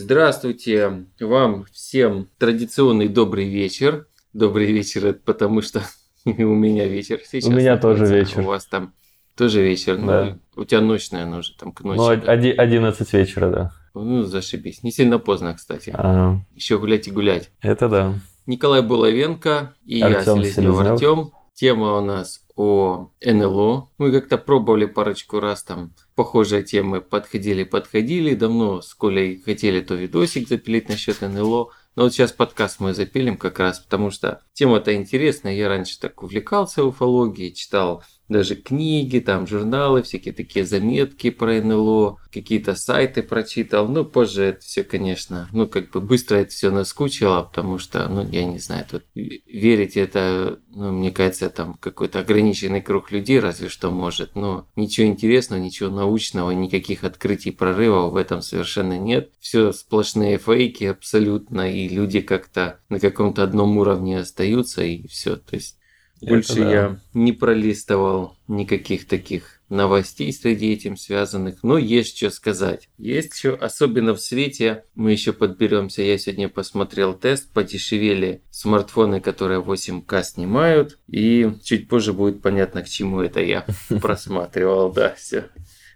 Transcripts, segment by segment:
Здравствуйте, вам всем традиционный добрый вечер. Добрый вечер, это потому что у меня вечер сейчас. У меня тоже вечер. У вас там тоже вечер. Да. Ну, у тебя ночь, наверное, уже там к ночи. Ну, да? оди- 11 вечера, да. Ну, зашибись. Не сильно поздно, кстати. Ага. Еще гулять и гулять. Это да. Николай Булавенко и я, Артём Селезнев Селезнёв. Артем. Тема у нас о НЛО. Мы как-то пробовали парочку раз там похожие темы, подходили, подходили. Давно с Колей хотели то видосик запилить насчет НЛО. Но вот сейчас подкаст мы запилим как раз, потому что тема-то интересная. Я раньше так увлекался уфологией, читал даже книги, там журналы, всякие такие заметки про НЛО, какие-то сайты прочитал. Ну, позже это все, конечно, ну, как бы быстро это все наскучило, потому что, ну, я не знаю, тут верить это, ну, мне кажется, там какой-то ограниченный круг людей разве что может, но ничего интересного, ничего научного, никаких открытий, прорывов в этом совершенно нет. Все сплошные фейки абсолютно, и люди как-то на каком-то одном уровне остаются, и все. То есть Это больше да. я не пролистывал никаких таких новостей среди этим связанных, но есть что сказать. Есть что, особенно в свете, мы еще подберемся, я сегодня посмотрел тест, подешевели смартфоны, которые 8К снимают, и чуть позже будет понятно, к чему это я просматривал, да, все.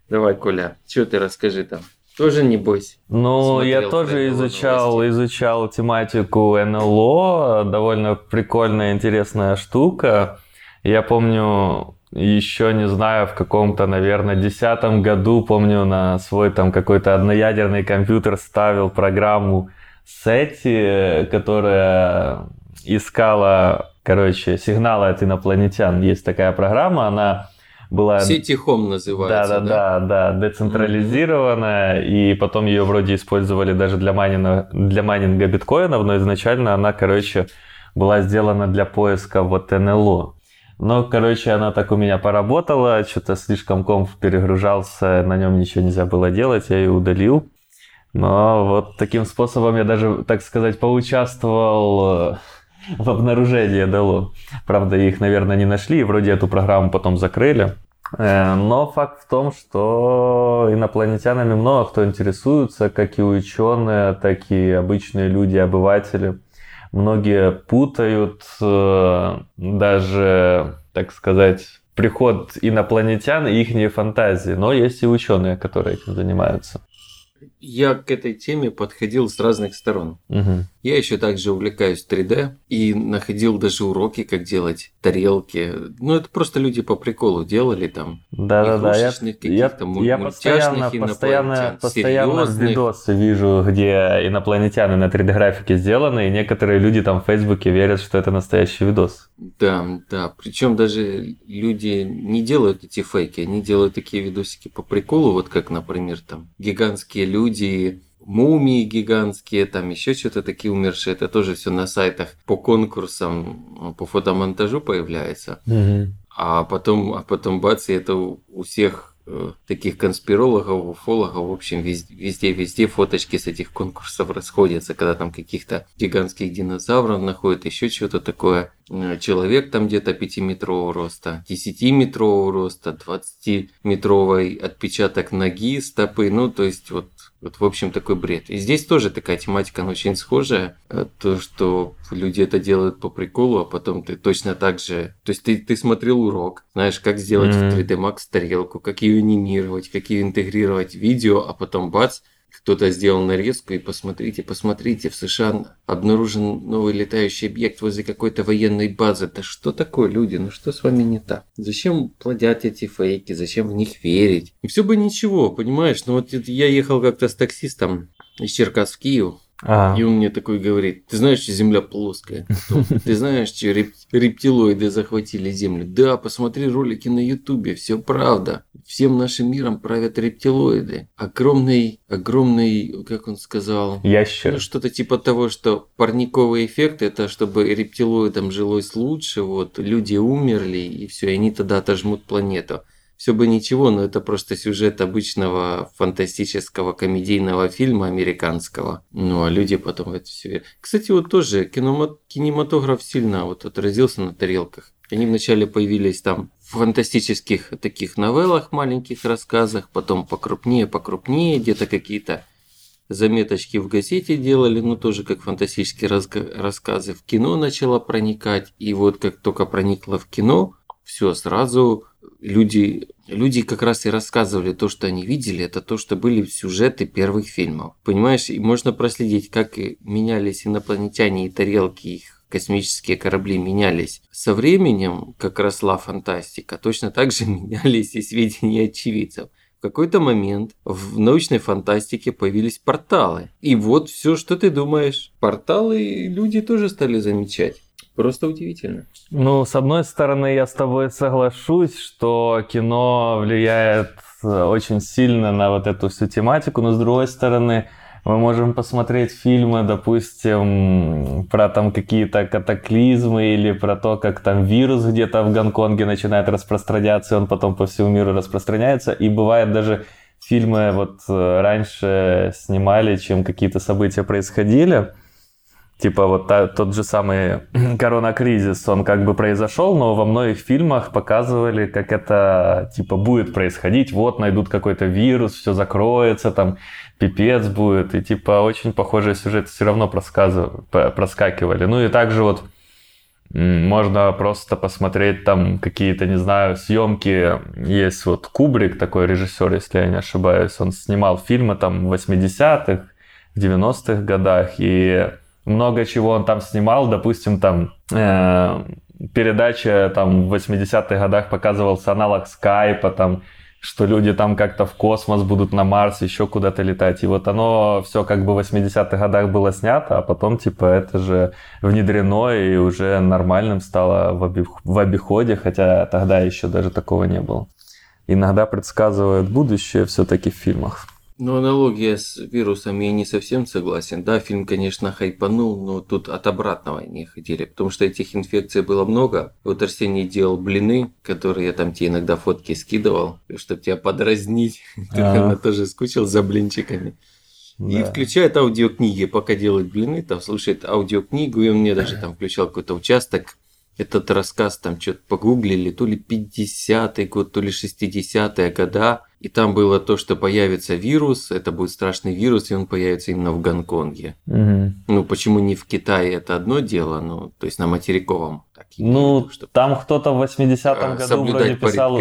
Давай, Коля, что ты расскажи там? Тоже не бойся. Ну, Смотрел я тоже изучал, новости. изучал тематику НЛО. Довольно прикольная, интересная штука. Я помню, еще не знаю, в каком-то, наверное, десятом году, помню, на свой там какой-то одноядерный компьютер ставил программу SETI, которая искала, короче, сигналы от инопланетян. Есть такая программа, она была... Сети Home называется, Да, да, да, да, децентрализированная, и потом ее вроде использовали даже для майнинга, для майнинга биткоинов, но изначально она, короче, была сделана для поиска вот НЛО. Но, короче, она так у меня поработала, что-то слишком комп перегружался, на нем ничего нельзя было делать, я ее удалил. Но вот таким способом я даже, так сказать, поучаствовал э, в обнаружении НЛО. Правда, их, наверное, не нашли, и вроде эту программу потом закрыли. Но факт в том, что инопланетянами много кто интересуется, как и ученые, так и обычные люди, обыватели. Многие путают даже, так сказать, приход инопланетян и их фантазии. Но есть и ученые, которые этим занимаются. Я к этой теме подходил с разных сторон. Мгм. Я еще также увлекаюсь 3D и находил даже уроки, как делать тарелки. Ну, это просто люди по приколу делали там. Да-да-да, я, я, я постоянно, постоянно, постоянно видосы вижу, где инопланетяне на 3D-графике сделаны, и некоторые люди там в Фейсбуке верят, что это настоящий видос. Да, да. Причем даже люди не делают эти фейки, они делают такие видосики по приколу, вот как, например, там гигантские люди, мумии гигантские, там еще что-то такие умершие. Это тоже все на сайтах по конкурсам, по фотомонтажу появляется. А потом, а потом бац, и это у у всех э, таких конспирологов, уфологов, в общем, везде, везде, везде фоточки с этих конкурсов расходятся, когда там каких-то гигантских динозавров находят, еще что-то такое. Э, Человек там где-то 5-метрового роста, 10-метрового роста, 20-метровый отпечаток ноги, стопы, ну, то есть вот вот, в общем, такой бред. И здесь тоже такая тематика, она очень схожая. Э, То, что люди это делают по приколу, а потом ты точно так же... То есть ты, ты смотрел урок, знаешь, как сделать Мгм. в 3D Max тарелку, как ее анимировать, как ее интегрировать в видео, а потом бац, кто-то сделал нарезку, и посмотрите, посмотрите, в США обнаружен новый летающий объект возле какой-то военной базы. Да что такое, люди? Ну что с вами не так? Зачем плодят эти фейки? Зачем в них верить? И все бы ничего, понимаешь? Ну вот я ехал как-то с таксистом из Черкас в Киев, Ага. и он мне такой говорит, ты знаешь, что Земля плоская? Ты знаешь, что реп- рептилоиды захватили Землю? Да, посмотри ролики на Ютубе, все правда. Всем нашим миром правят рептилоиды. Огромный, огромный, как он сказал, Ящер. ну, что-то типа того, что парниковый эффект это чтобы рептилоидам жилось лучше, вот люди умерли и все, и они тогда отожмут планету. Все бы ничего, но это просто сюжет обычного фантастического комедийного фильма американского. Ну а люди потом это все. Кстати, вот тоже киномо- кинематограф сильно вот отразился на тарелках. Они вначале появились там в фантастических таких новеллах, маленьких рассказах, потом покрупнее, покрупнее, где-то какие-то заметочки в газете делали, ну тоже как фантастические рассказы. В кино начало проникать, и вот как только проникло в кино, все сразу люди, люди как раз и рассказывали то, что они видели, это то, что были сюжеты первых фильмов. Понимаешь, и можно проследить, как менялись инопланетяне и тарелки их космические корабли менялись со временем, как росла фантастика, точно так же менялись и сведения очевидцев. В какой-то момент в научной фантастике появились порталы. И вот все, что ты думаешь. Порталы люди тоже стали замечать. Просто удивительно. Ну, с одной стороны, я с тобой соглашусь, что кино влияет очень сильно на вот эту всю тематику, но с другой стороны, мы можем посмотреть фильмы, допустим, про там какие-то катаклизмы или про то, как там вирус где-то в Гонконге начинает распространяться, и он потом по всему миру распространяется. И бывает даже фильмы вот э, раньше снимали, чем какие-то события происходили. Типа вот та, тот же самый коронакризис, он как бы произошел, но во многих фильмах показывали, как это типа будет происходить. Вот найдут какой-то вирус, все закроется, там пипец будет. И типа очень похожие сюжеты все равно проскакивали. Ну и также вот можно просто посмотреть там какие-то, не знаю, съемки. Есть вот Кубрик, такой режиссер, если я не ошибаюсь. Он снимал фильмы там в 80-х, в 90-х годах. И много чего он там снимал, допустим, там э, передача там в 80-х годах показывался аналог скайпа, там, что люди там как-то в космос будут на Марс, еще куда-то летать. И вот оно все как бы в 80-х годах было снято, а потом типа это же внедрено и уже нормальным стало в, обих- в обиходе, хотя тогда еще даже такого не было. Иногда предсказывают будущее все-таки в фильмах. Но аналогия с вирусом я не совсем согласен. Да, фильм, конечно, хайпанул, но тут от обратного не хотели, потому что этих инфекций было много. Вот Арсений делал блины, которые я там тебе иногда фотки скидывал, чтобы тебя подразнить. Ты, наверное, тоже скучил за блинчиками. И включает аудиокниги, пока делает блины, там слушает аудиокнигу, и он мне даже там включал какой-то участок этот рассказ там что-то погуглили, то ли 50-й год, то ли 60-е года. И там было то, что появится вирус, это будет страшный вирус, и он появится именно в Гонконге. Угу. Ну, почему не в Китае, это одно дело, ну, то есть на материковом. Так, ну, чтобы... там кто-то в 80-м а, году вроде писал...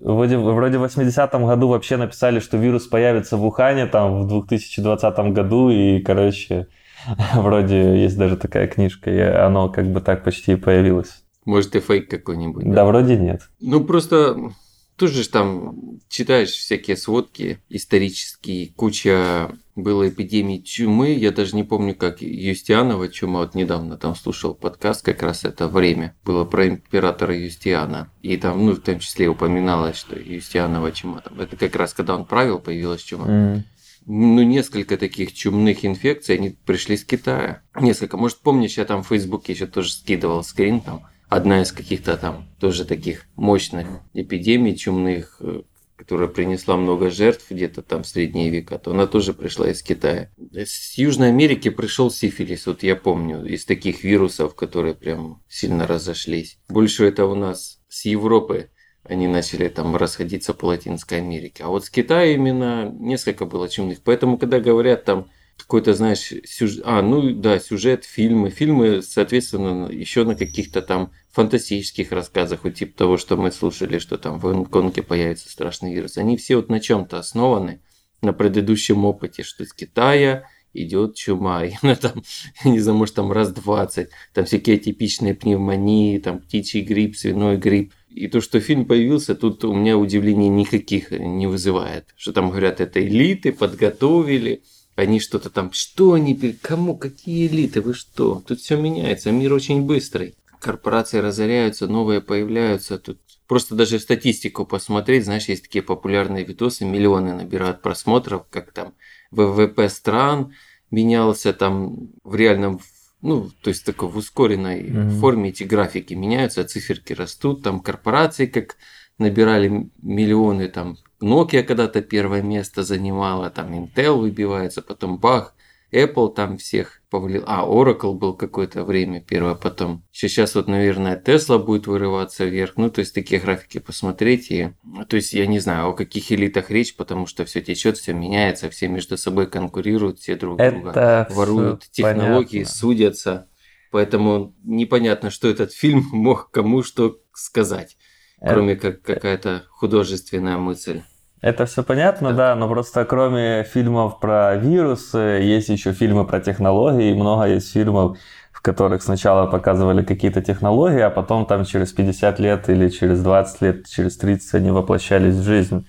Вроде, вроде в 80-м году вообще написали, что вирус появится в Ухане там в 2020 году, и, короче, Вроде есть даже такая книжка, и оно как бы так почти появилось. Может, и фейк какой-нибудь. Да, да вроде нет. Ну, просто тоже ж там читаешь всякие сводки исторические, куча было эпидемий чумы, я даже не помню, как Юстианова чума, вот недавно там слушал подкаст, как раз это время было про императора Юстиана, и там, ну, в том числе упоминалось, что Юстианова чума, там, это как раз когда он правил, появилась чума. Mm ну, несколько таких чумных инфекций, они пришли с Китая. Несколько. Может, помнишь, я там в Фейсбуке еще тоже скидывал скрин, там, одна из каких-то там тоже таких мощных эпидемий чумных, э, которая принесла много жертв где-то там в средние века, то она тоже пришла из Китая. С Южной Америки пришел сифилис, вот я помню, из таких вирусов, которые прям сильно разошлись. Больше это у нас с Европы они начали там расходиться по Латинской Америке. А вот с Китая именно несколько было чумных. Поэтому, когда говорят там какой-то, знаешь, сюжет, а, ну да, сюжет, фильмы, фильмы, соответственно, еще на каких-то там фантастических рассказах, вот типа того, что мы слушали, что там в Гонконге появится страшный вирус, они все вот на чем-то основаны, на предыдущем опыте, что из Китая идет чума, и она там, не знаю, может там раз 20, там всякие типичные пневмонии, там птичий грипп, свиной грипп, и то, что фильм появился, тут у меня удивлений никаких не вызывает. Что там говорят, это элиты подготовили, они что-то там, что они, кому, какие элиты, вы что? Тут все меняется, мир очень быстрый. Корпорации разоряются, новые появляются. Тут просто даже статистику посмотреть, знаешь, есть такие популярные видосы, миллионы набирают просмотров, как там ВВП стран менялся там в реальном ну, то есть такой в ускоренной mm-hmm. форме эти графики меняются, циферки растут, там корпорации как набирали миллионы, там Nokia когда-то первое место занимала, там Intel выбивается, потом бах, Apple там всех повалил. А, Oracle был какое-то время первое, потом. Сейчас вот, наверное, Tesla будет вырываться вверх. Ну, то есть такие графики посмотреть. И, то есть я не знаю, о каких элитах речь, потому что все течет, все меняется, все между собой конкурируют, все друг Это друга воруют технологии, понятно. судятся. Поэтому непонятно, что этот фильм мог кому что сказать, Это- кроме как какая-то художественная мысль. Это все понятно, да, но просто кроме фильмов про вирусы, есть еще фильмы про технологии, много есть фильмов, в которых сначала показывали какие-то технологии, а потом там через 50 лет или через 20 лет, через 30 они воплощались в жизнь.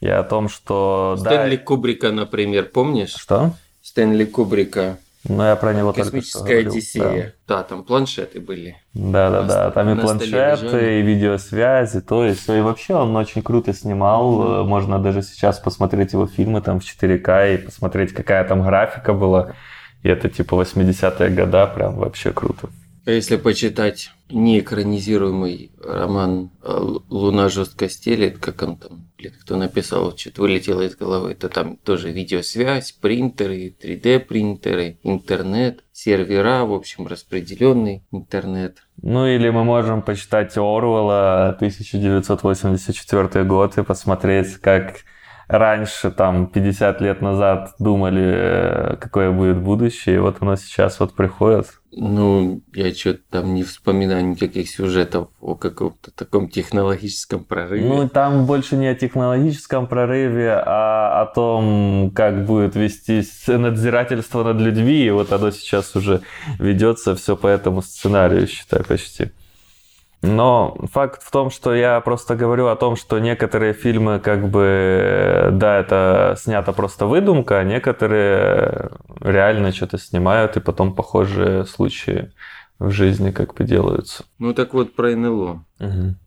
И о том, что... да, Стэнли Кубрика, например, помнишь? Что? Стэнли Кубрика. Ну, я про него только что Космическая говорил, Одиссея. Да. там планшеты были. Да, да, да. Там и планшеты, и видеосвязь, и то, и все. И вообще он очень круто снимал. Э, Можно даже сейчас посмотреть его фильмы там в 4К и посмотреть, какая там графика была. И это типа 80-е года, прям вообще круто. А если почитать неэкранизируемый роман э, «Луна жестко стелет», как он там, блин, кто написал, что-то вылетело из головы, то там тоже видеосвязь, принтеры, 3D-принтеры, интернет, сервера, в общем, распределенный интернет. Ну или мы можем почитать Орвелла 1984 год и посмотреть, как раньше, там, 50 лет назад думали, э, какое будет будущее, и вот оно сейчас вот приходит. Ну, я что-то там не вспоминаю никаких сюжетов о каком-то таком технологическом прорыве. Ну, там больше не о технологическом прорыве, а о том, как будет вестись надзирательство над людьми. И вот оно сейчас уже ведется все по этому сценарию, считай, почти. Но факт в том, что я просто говорю о том, что некоторые фильмы, как бы, да, это снято просто выдумка, а некоторые реально что-то снимают, и потом похожие случаи в жизни как бы делаются. Ну, так вот про НЛО.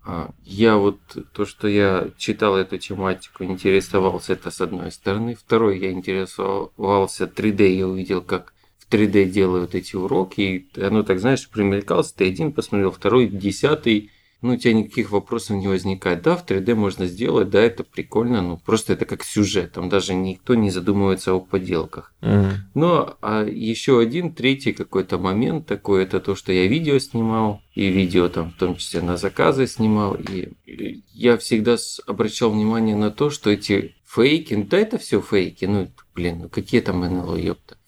А, Я вот то, что я читал эту тематику, интересовался это с одной стороны. Второй, я интересовался 3D, я увидел, как в 3D делают эти уроки. И оно так, знаешь, примелькался. Ты один посмотрел, второй, десятый. Ну, у тебя никаких вопросов не возникает. Да, в 3D можно сделать, да, это прикольно, ну, просто это как сюжет. Там даже никто не задумывается о поделках. Мгм. Но а еще один, третий какой-то момент такой, это то, что я видео снимал, и видео там в том числе на заказы снимал, и и я всегда обращал внимание на то, что эти фейки, ну да это все фейки, ну блин, ну какие там НЛО, ёпта.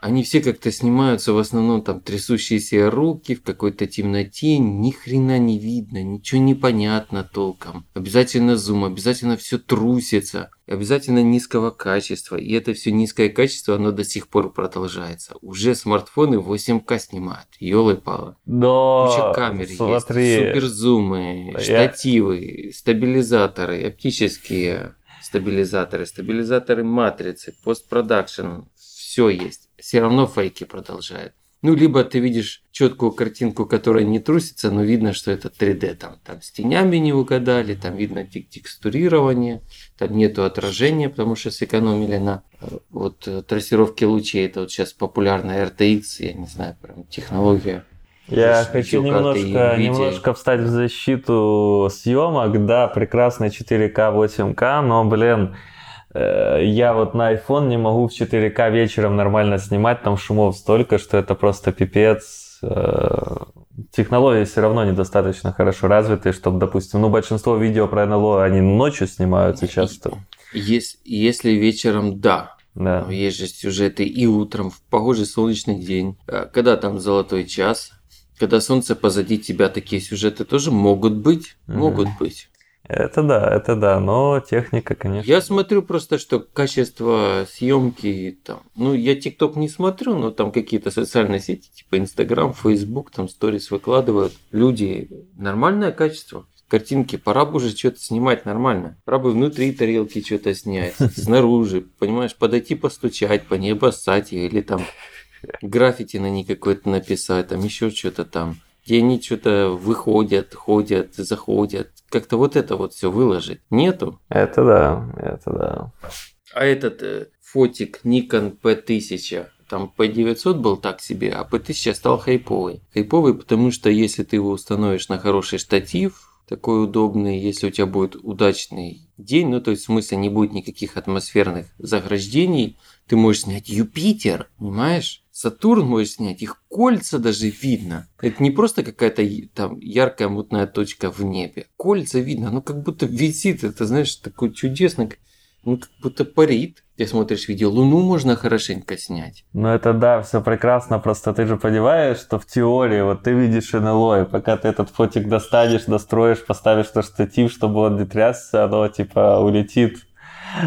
Они все как-то снимаются в основном там трясущиеся руки в какой-то темноте, ни хрена не видно, ничего не понятно толком. Обязательно зум, обязательно все трусится, обязательно низкого качества. И это все низкое качество, оно до сих пор продолжается. Уже смартфоны 8К снимают, елы-палы. Но Куча камер смотри, есть, суперзумы, Я- штативы, стабилизаторы, оптические стабилизаторы, стабилизаторы матрицы, постпродакшн, все есть. Все равно фейки продолжают. Ну, либо ты видишь четкую картинку, которая не трусится, но видно, что это 3D. Там, там с тенями не угадали, там видно тек- текстурирование, там нету отражения, потому что сэкономили на э, вот э, трассировке лучей. Это вот сейчас популярная RTX, я не знаю, прям технология. Я С хочу немножко, немножко встать в защиту съемок. Да, прекрасный 4К, 8К, но, блин, я вот на iPhone не могу в 4К вечером нормально снимать, там шумов столько, что это просто пипец. Э, Технологии все равно недостаточно хорошо развиты, чтобы, допустим, ну, большинство видео про НЛО, они ночью снимаются часто. Если, если вечером, да. Да. Но Есть же сюжеты и утром, в погожий солнечный день, э, когда там золотой час, когда солнце позади тебя, такие сюжеты тоже могут быть, Мгм. могут быть. Это да, это да, но техника, конечно. Я смотрю просто, что качество съемки там, ну я ТикТок не смотрю, но там какие-то социальные сети, типа Инстаграм, Фейсбук, там сторис выкладывают. Люди, нормальное качество. Картинки, пора бы уже что-то снимать нормально. Пора бы внутри тарелки что-то снять, снаружи, понимаешь, подойти постучать, по ней обоссать ее, или там граффити на ней какое-то написать, там еще что-то там. Где они что-то выходят, ходят, заходят. Как-то вот это вот все выложить. Нету. Это да, это да. А этот э, фотик Nikon P1000, там P900 был так себе, а P1000 стал хайповый. Хайповый, потому что если ты его установишь на хороший штатив, такой удобный, если у тебя будет удачный день, ну то есть в смысле не будет никаких атмосферных заграждений, Ты можешь снять Юпитер, понимаешь? Сатурн можешь снять, их кольца даже видно. Это не просто какая-то там яркая мутная точка в небе. Кольца видно, оно как будто висит, это знаешь, такой чудесный, ну как будто парит. Ты смотришь видео, Луну можно хорошенько снять. Ну это да, все прекрасно, просто ты же понимаешь, что в теории вот ты видишь НЛО, и пока ты этот фотик достанешь, достроишь, поставишь на штатив, чтобы он не трясся, оно типа улетит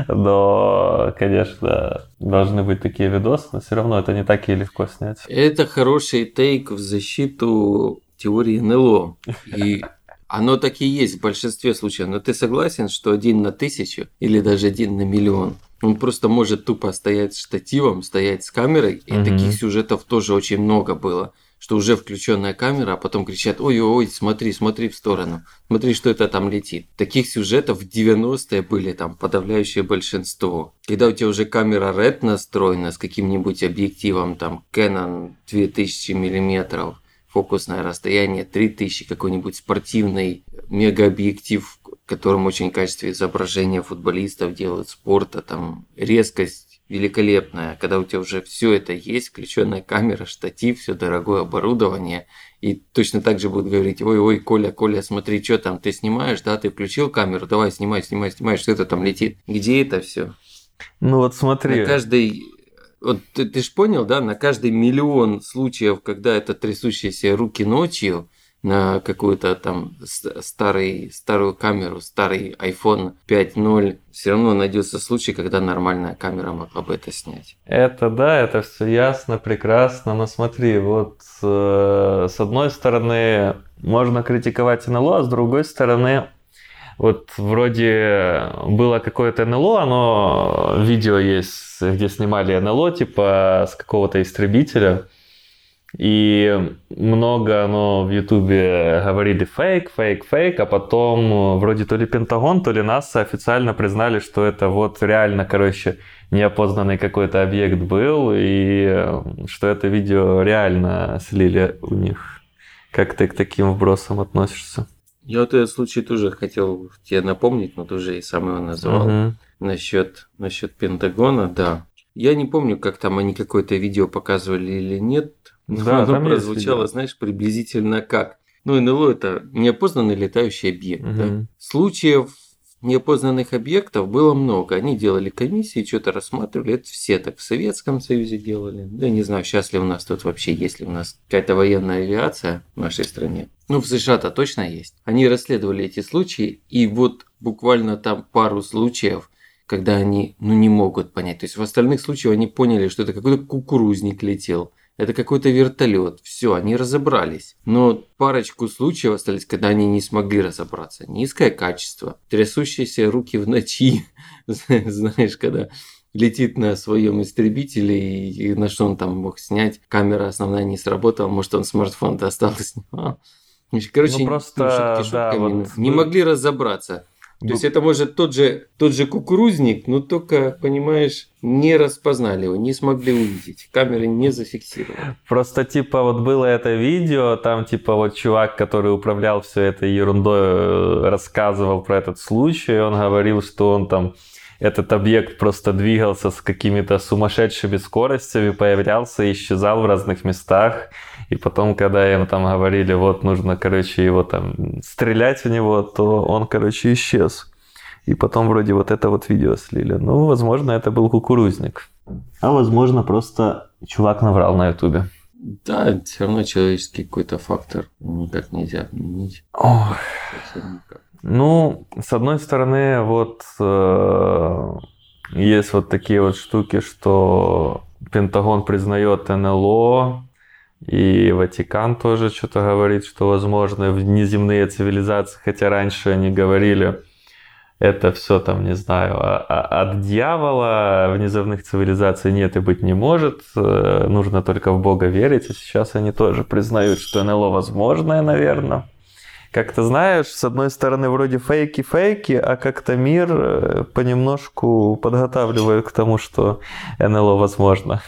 но, конечно, должны быть такие видосы, но все равно это не так и легко снять. Это хороший тейк в защиту теории НЛО. И оно так и есть в большинстве случаев. Но ты согласен, что один на тысячу или даже один на миллион он просто может тупо стоять с штативом, стоять с камерой, и угу. таких сюжетов тоже очень много было что уже включенная камера, а потом кричат, ой-ой, смотри, смотри в сторону, смотри, что это там летит. Таких сюжетов в 90-е были там подавляющее большинство. Когда у тебя уже камера RED настроена с каким-нибудь объективом, там Canon 2000 миллиметров, фокусное расстояние 3000, какой-нибудь спортивный мегаобъектив, которым очень качественное изображение футболистов делают, спорта, там резкость великолепная, когда у тебя уже все это есть, включенная камера, штатив, все дорогое оборудование, и точно так же будут говорить, ой-ой, Коля, Коля, смотри, что там, ты снимаешь, да, ты включил камеру, давай, снимай, снимай, снимай, что это там летит. Где это все? Ну вот смотри. На каждый вот ты, ты же понял, да, на каждый миллион случаев, когда это трясущиеся руки ночью, на какую-то там старый, старую камеру, старый iPhone 5.0, все равно найдется случай, когда нормальная камера могла бы это снять. Это да, это все ясно, прекрасно, но смотри, вот э, с одной стороны можно критиковать НЛО, а с другой стороны вот вроде было какое-то НЛО, оно видео есть, где снимали НЛО, типа с какого-то истребителя, и много оно в Ютубе говорили фейк, фейк, фейк, а потом э, вроде то ли Пентагон, то ли НАСА официально признали, что это вот реально, короче, неопознанный какой-то объект был, и э, что это видео реально слили у них. Как ты к таким вбросам относишься? Я вот этот случай тоже хотел тебе напомнить, но ты уже и сам его назвал. Угу. Насчет, насчет Пентагона, да. Я не помню, как там они какое-то видео показывали или нет, да, оно прозвучало, знаешь, приблизительно как. Ну, НЛО это неопознанный летающий объект. Угу. Да? Случаев неопознанных объектов было много. Они делали комиссии, что-то рассматривали. Это все так в Советском Союзе делали. Да не знаю, сейчас ли у нас тут вообще есть ли у нас какая-то военная авиация в нашей стране. Ну, в США-то точно есть. Они расследовали эти случаи, и вот буквально там пару случаев, когда они ну, не могут понять. То есть в остальных случаях они поняли, что это какой-то кукурузник летел это какой-то вертолет. Все, они разобрались. Но парочку случаев остались, когда они не смогли разобраться. Низкое качество, трясущиеся руки в ночи. Знаешь, когда летит на своем истребителе и, на что он там мог снять. Камера основная не сработала, может он смартфон достал и снимал. Короче, ну, просто, шутки да, вот не могли разобраться. То есть это может тот же, тот же кукурузник, но только, понимаешь, не распознали его, не смогли увидеть. Камеры не зафиксировали. Просто типа вот было это видео, там типа вот чувак, который управлял все этой ерундой, э, рассказывал про этот случай, он говорил, что он там этот объект просто двигался с какими-то сумасшедшими скоростями, появлялся и исчезал в разных местах. И потом, когда им там говорили, вот нужно, короче, его там стрелять в него, то он, короче, исчез. И потом вроде вот это вот видео слили. Ну, возможно, это был кукурузник. А возможно, просто чувак наврал на ютубе. Да, все равно человеческий какой-то фактор никак нельзя отменить. Ох. Ну, с одной стороны, вот э, есть вот такие вот штуки, что Пентагон признает НЛО, и Ватикан тоже что-то говорит, что возможно внеземные цивилизации, хотя раньше они говорили, это все там, не знаю, а, а, от дьявола внеземных цивилизаций нет и быть не может, э, нужно только в Бога верить, и сейчас они тоже признают, что НЛО возможное, наверное. Как-то знаешь, с одной стороны вроде фейки-фейки, а как-то мир э, понемножку подготавливает к тому, что НЛО возможно.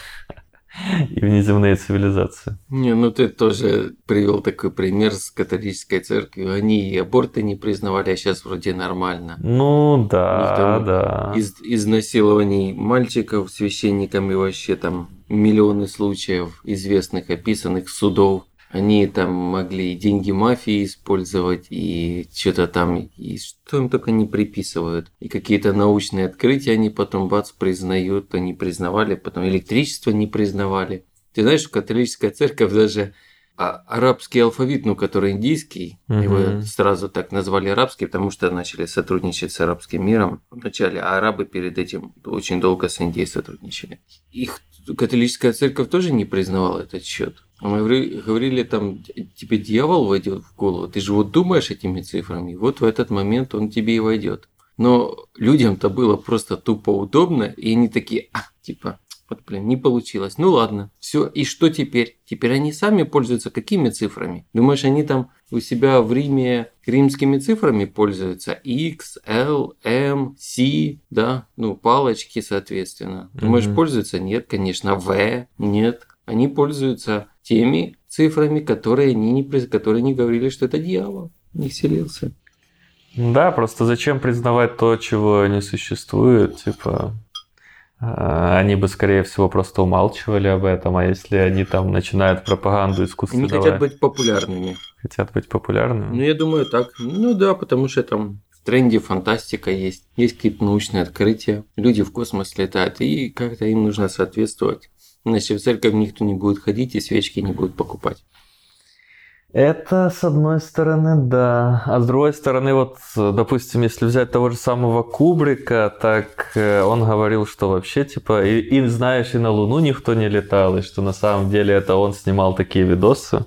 и внеземные цивилизации. Не, ну ты тоже привел такой пример с католической церковью. Они и аборты не признавали, а сейчас вроде нормально. Ну да, да. Из, изнасилований мальчиков священниками вообще там миллионы случаев известных, описанных судов. Они там могли деньги мафии использовать, и что-то там, и что им только не приписывают. И какие-то научные открытия они потом, бац, признают, они признавали, потом электричество не признавали. Ты знаешь, католическая церковь даже а арабский алфавит, ну, который индийский, угу. его сразу так назвали арабский, потому что начали сотрудничать с арабским миром. Вначале а арабы перед этим очень долго с Индией сотрудничали. Их католическая церковь тоже не признавала этот счет. Мы говорили там, тебе дьявол войдет в голову, ты же вот думаешь этими цифрами, вот в этот момент он тебе и войдет. Но людям-то было просто тупо удобно, и они такие, а, типа, вот, блин, не получилось. Ну ладно, все. И что теперь? Теперь они сами пользуются какими цифрами? Думаешь, они там у себя в Риме римскими цифрами пользуются? X, L, M, C, да? Ну, палочки, соответственно. Думаешь, mm-hmm. пользуются? Нет, конечно. V, нет. Они пользуются теми цифрами, которые они не, которые не говорили, что это дьявол не селился. Да, просто зачем признавать то, чего не существует, типа они бы, скорее всего, просто умалчивали об этом, а если они там начинают пропаганду искусственного... Они хотят быть популярными. Хотят быть популярными? Ну, я думаю, так. Ну да, потому что там в тренде фантастика есть, есть какие-то научные открытия, люди в космос летают, и как-то им нужно соответствовать. Иначе в церковь никто не будет ходить и свечки не будет покупать. Это с одной стороны, да. А с другой стороны, вот, допустим, если взять того же самого Кубрика, так э, он говорил, что вообще, типа, и, и знаешь, и на Луну никто не летал, и что на самом деле это он снимал такие видосы.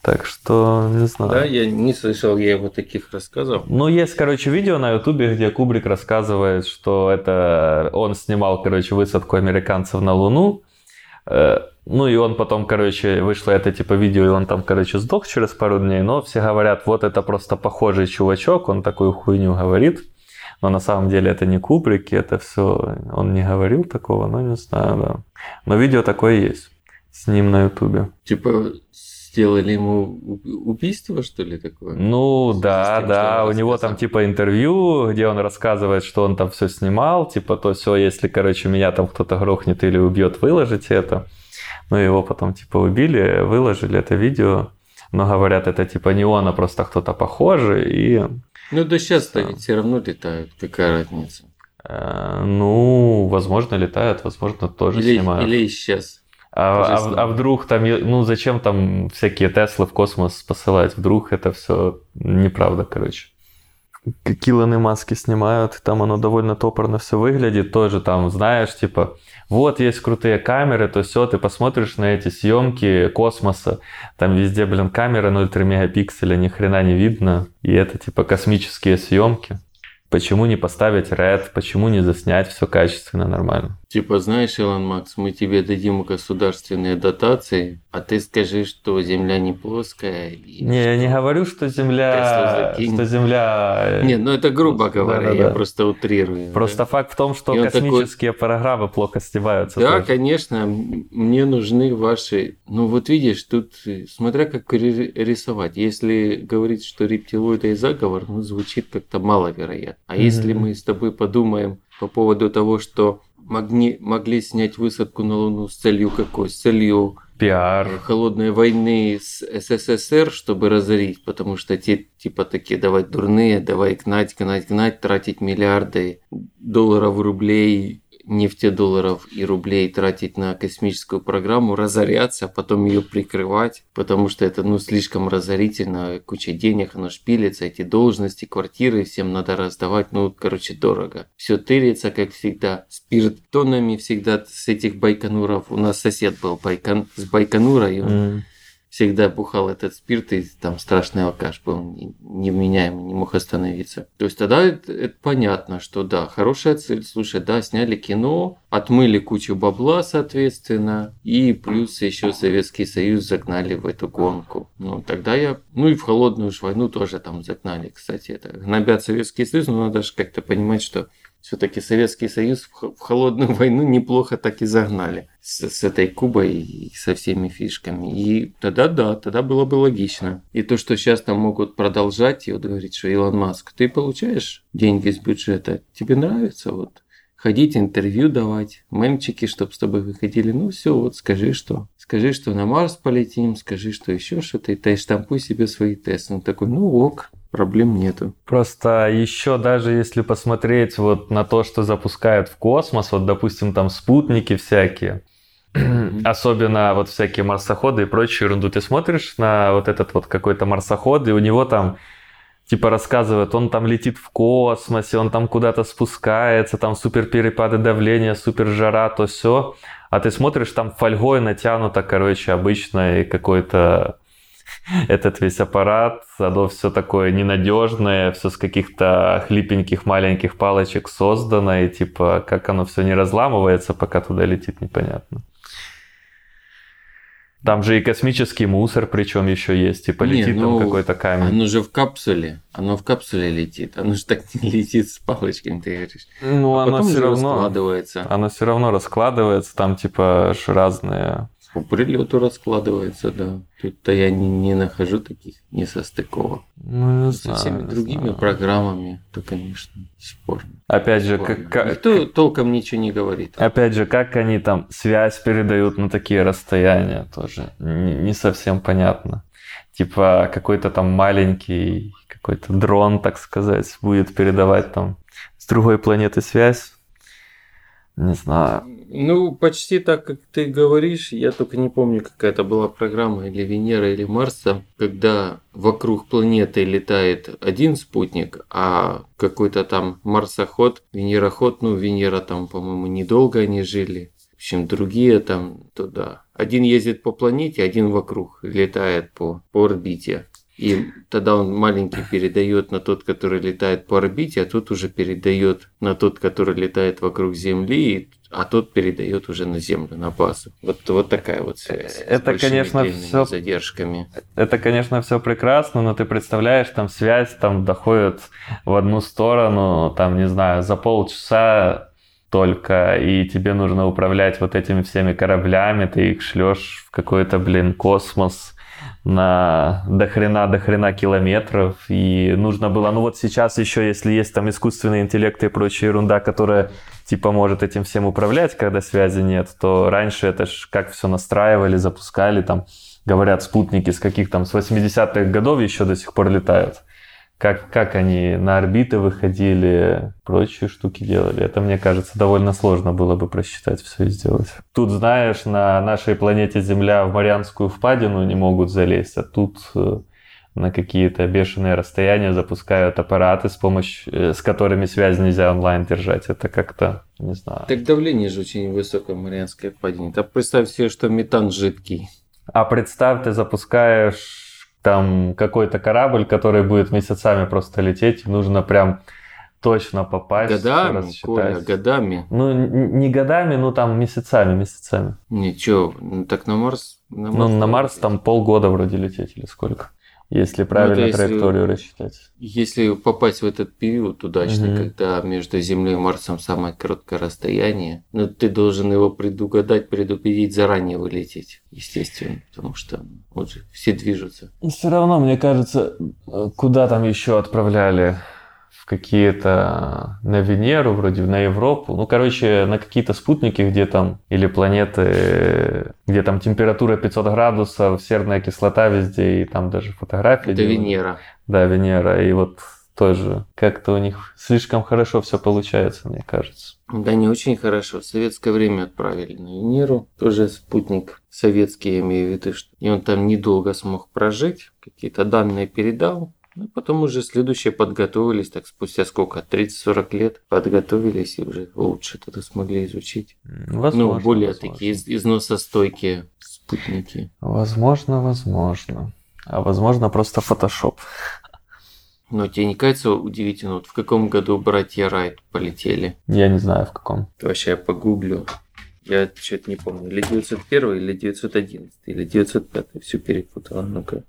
Так что, не знаю. Да, я не слышал я его таких рассказов. Ну, есть, короче, видео на Ютубе, где Кубрик рассказывает, что это он снимал, короче, высадку американцев на Луну. Ну и он потом, короче, вышло это типа видео, и он там, короче, сдох через пару дней. Но все говорят, вот это просто похожий чувачок, он такую хуйню говорит. Но на самом деле это не Кубрик, это все, он не говорил такого, но не знаю, да. Но видео такое есть с ним на ютубе. Типа сделали ему убийство, что ли, такое? Ну, да, тем, да, у него там типа интервью, где он рассказывает, что он там все снимал, типа то все, если, короче, меня там кто-то грохнет или убьет, выложите это. Ну, его потом типа убили, выложили это видео. Но говорят, это типа не он, а просто кто-то похожий. И... Ну, да сейчас-то ведь все равно летают. Какая разница? Э, ну, возможно, летают, возможно, тоже или, снимают. Или сейчас. А, а, а вдруг там, ну зачем там всякие Теслы в космос посылать? Вдруг это все неправда, короче. Килланы маски снимают, там оно довольно топорно все выглядит, тоже там, знаешь, типа, вот есть крутые камеры, то все, ты посмотришь на эти съемки космоса, там везде, блин, камера 0,3 мегапикселя, ни хрена не видно, и это типа космические съемки. Почему не поставить RED? Почему не заснять все качественно, нормально? Типа, знаешь, Илон Макс, мы тебе дадим государственные дотации, а ты скажи, что Земля не плоская. Не, я не говорю, что Земля... Что Земля... Не, ну это грубо говоря, да, да, я да. просто утрирую. Просто да? факт в том, что космические такой... программы плохо снимаются. Да, тоже. конечно, мне нужны ваши... Ну вот видишь, тут смотря как рисовать. Если говорить, что рептилоиды и заговор, ну звучит как-то маловероятно. А mm-hmm. если мы с тобой подумаем по поводу того, что могли, могли снять высадку на Луну с целью какой? С целью пиар. Холодной войны с СССР, чтобы разорить, потому что те типа такие давай дурные, давай гнать, гнать, гнать, тратить миллиарды долларов, рублей нефтедолларов и рублей тратить на космическую программу, разоряться, потом ее прикрывать, потому что это ну слишком разорительно, куча денег, оно шпилится, эти должности, квартиры всем надо раздавать, ну короче дорого. Все тырится, как всегда, спирт тоннами всегда с этих Байконуров. У нас сосед был Байкон, с Байконура, и он mm всегда бухал этот спирт, и там страшный алкаш был, невменяемый, не мог остановиться. То есть тогда это, это понятно, что да, хорошая цель. Слушай, да, сняли кино, отмыли кучу бабла, соответственно, и плюс еще Советский Союз загнали в эту гонку. Ну, тогда я, ну и в холодную войну тоже там загнали, кстати, это гнобят Советский Союз, но надо же как-то понимать, что Все-таки Советский Союз в холодную войну неплохо так и загнали с, с этой Кубой и со всеми фишками. И тогда да, тогда было бы логично. И то, что сейчас там могут продолжать, и вот говорить, что Илон Маск, ты получаешь деньги с бюджета, тебе нравится вот ходить, интервью давать, мемчики, чтобы с тобой выходили. Ну все, вот скажи, что. Скажи, что на Марс полетим, скажи, что еще что-то, и ты штампуй себе свои тесты. Он такой, ну ок, проблем нету. Просто еще даже если посмотреть вот на то, что запускают в космос, вот допустим там спутники всякие, особенно вот всякие марсоходы и прочую ерунду, ты смотришь на вот этот вот какой-то марсоход, и у него там типа рассказывает, он там летит в космосе, он там куда-то спускается, там супер перепады давления, супер жара, то все. А ты смотришь, там фольгой натянуто, короче, обычно какой-то этот весь аппарат, оно все такое ненадежное, все с каких-то хлипеньких маленьких палочек создано, и типа как оно все не разламывается, пока туда летит, непонятно. Там же и космический мусор, причем еще есть, типа летит не, ну, там какой-то камень. Оно же в капсуле, оно в капсуле летит, оно же так не летит с палочками, ты говоришь. Ну, а оно все равно раскладывается. Оно все равно раскладывается, там типа разные по прилету раскладывается, да. Тут-то я не, не нахожу таких несостыковок. Ну, не Со знаю, всеми другими знаю. программами, то, конечно, спорно. Опять же, как, как... Никто толком ничего не говорит. Опять же, как они там связь передают на такие расстояния, тоже не, не совсем понятно. Типа какой-то там маленький, какой-то дрон, так сказать, будет передавать там с другой планеты связь. Не знаю. Ну, почти так, как ты говоришь, я только не помню, какая это была программа, или Венера, или Марса, когда вокруг планеты летает один спутник, а какой-то там марсоход, венероход, ну, Венера там, по-моему, недолго они жили. В общем, другие там туда. Один ездит по планете, один вокруг летает по, по орбите. И тогда он маленький передает на тот, который летает по орбите, а тот уже передает на тот, который летает вокруг Земли, а тот передает уже на Землю, на базу. Вот, вот такая вот связь. Это, конечно, все задержками. Это, конечно, все прекрасно, но ты представляешь, там связь там доходит в одну сторону, там, не знаю, за полчаса только, и тебе нужно управлять вот этими всеми кораблями, ты их шлешь в какой-то, блин, космос на до хрена, до хрена километров, и нужно было, ну вот сейчас еще, если есть там искусственный интеллект и прочая ерунда, которая типа может этим всем управлять, когда связи нет, то раньше это ж как все настраивали, запускали, там, говорят, спутники с каких там, с 80-х годов еще до сих пор летают как, как они на орбиты выходили, прочие штуки делали. Это, мне кажется, довольно сложно было бы просчитать все и сделать. Тут, знаешь, на нашей планете Земля в Марианскую впадину не могут залезть, а тут э, на какие-то бешеные расстояния запускают аппараты, с помощью, э, с которыми связь нельзя онлайн держать. Это как-то, не знаю. Так давление же очень высокое в Марианской впадине. Так представь себе, что метан жидкий. А представь, ты запускаешь там какой-то корабль, который будет месяцами просто лететь, нужно прям точно попасть. Годами, Коля, годами. Ну, не годами, ну там месяцами, месяцами. Ничего, ну, так на Марс... На Марс ну, на Марс там полгода вроде лететь или сколько. Если ну, правильно ну, если, траекторию рассчитать. Если попасть в этот период удачный, угу. когда между Землей и Марсом самое короткое расстояние, ну ты должен его предугадать, предупредить, заранее вылететь, естественно, потому что вот же все движутся. Все равно, мне кажется, куда там еще отправляли в какие-то на Венеру, вроде на Европу. Ну, короче, на какие-то спутники, где там, или планеты, где там температура 500 градусов, серная кислота везде, и там даже фотографии. Это делают. Венера. Да, Венера. И вот тоже как-то у них слишком хорошо все получается, мне кажется. Да, не очень хорошо. В советское время отправили на Венеру, тоже спутник советский, я имею в виду, и он там недолго смог прожить, какие-то данные передал, ну, потом уже следующие подготовились, так спустя сколько, 30-40 лет подготовились и уже лучше это смогли изучить. Возможно, ну, более возможно. такие из, износостойкие спутники. Возможно, возможно. А возможно, просто фотошоп. Но тебе не кажется удивительно, вот в каком году братья Райт полетели? Я не знаю, в каком. Вообще я погуглю. Я что-то не помню. Или 901, или 911, или 905. Все перепутал. Ну-ка.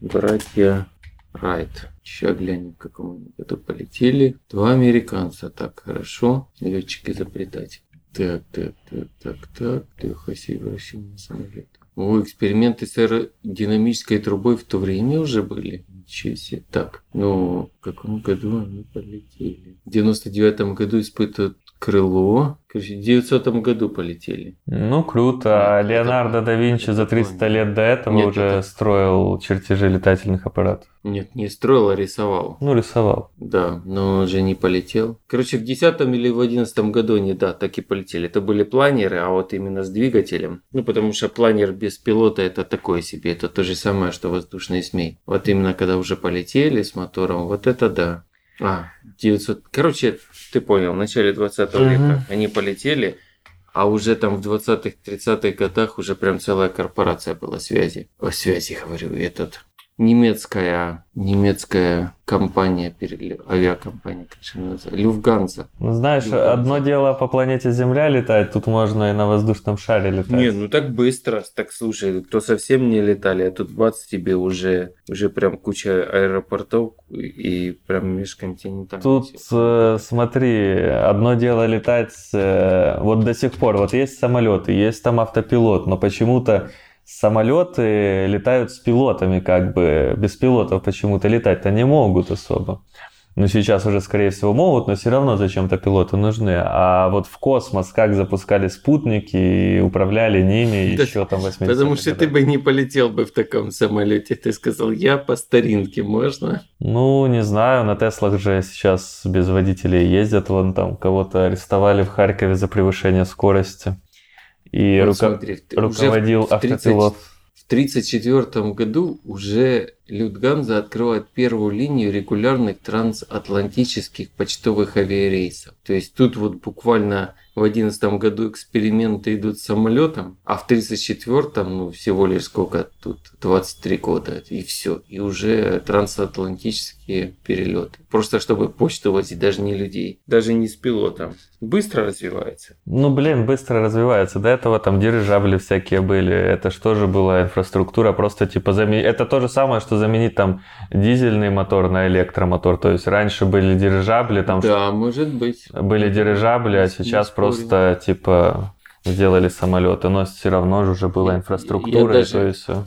Братья Райт. Сейчас глянем, в каком году полетели. Два американца. Так, хорошо. Летчик изобретатель. Так, так, так, так, так. Техасе вращение самолета. О, эксперименты с аэродинамической трубой в то время уже были. Ничего себе. Так, ну, в каком году они полетели? В 99 году испытывают крыло. Короче, в 900 году полетели. Ну, круто. А Леонардо да Винчи за 300 лет до этого Нет, уже это- строил чертежи летательных аппаратов. Нет, не строил, а рисовал. Ну, рисовал. Да, но он же не полетел. Короче, в 10 или в 11 году они, да, так и полетели. Это были планеры, а вот именно с двигателем. Ну, потому что планер без пилота это такое себе. Это то же самое, что воздушный змей. Вот именно когда уже полетели с мотором, вот это да. А, 900... Короче, ты понял, в начале 20 Мгм. века они полетели, а уже там в 20-х, 30-х годах уже прям целая корпорация была связи. О, связи, говорю, этот немецкая, немецкая компания, авиакомпания, как же называется, Люфганза. Ну, знаешь, Люфтганза. одно дело по планете Земля летать, тут можно и на воздушном шаре летать. Не, ну так быстро, так слушай, кто совсем не летали, а тут бац, тебе уже, уже прям куча аэропортов и прям межконтинентальных. Тут э, смотри, одно дело летать, э, вот до сих пор, вот есть самолеты, есть там автопилот, но почему-то самолеты летают с пилотами, как бы без пилотов почему-то летать-то не могут особо. Ну, сейчас уже, скорее всего, могут, но все равно зачем-то пилоты нужны. А вот в космос как запускали спутники и управляли ними Да, еще там 80 Потому что ты бы не полетел бы в таком самолете. Ты сказал, я по старинке, можно? Ну, не знаю, на Теслах же сейчас без водителей ездят. Вон там кого-то арестовали в Харькове за превышение скорости. И Вот руко- смотри, уже руководил в 30 автопилот. В 1934 году уже Люфтганза открывает первую линию регулярных трансатлантических почтовых авиарейсов. То есть тут вот буквально в 2011 году эксперименты идут с самолетом, а в 1934 ну всего лишь сколько тут, 23 года и все. И уже трансатлантические перелеты. Просто чтобы почту возить, даже не людей, даже не с пилотом. Быстро развивается. Ну, блин, быстро развивается. До этого там дирижабли всякие были. Это что же была инфраструктура? Просто типа заменить... Это то же самое, что заменить там дизельный мотор на электромотор. То есть раньше были дирижабли, там да, может быть. были дирижабли, а сейчас просто типа сделали самолеты, но все равно же уже была инфраструктура, я и то есть всё.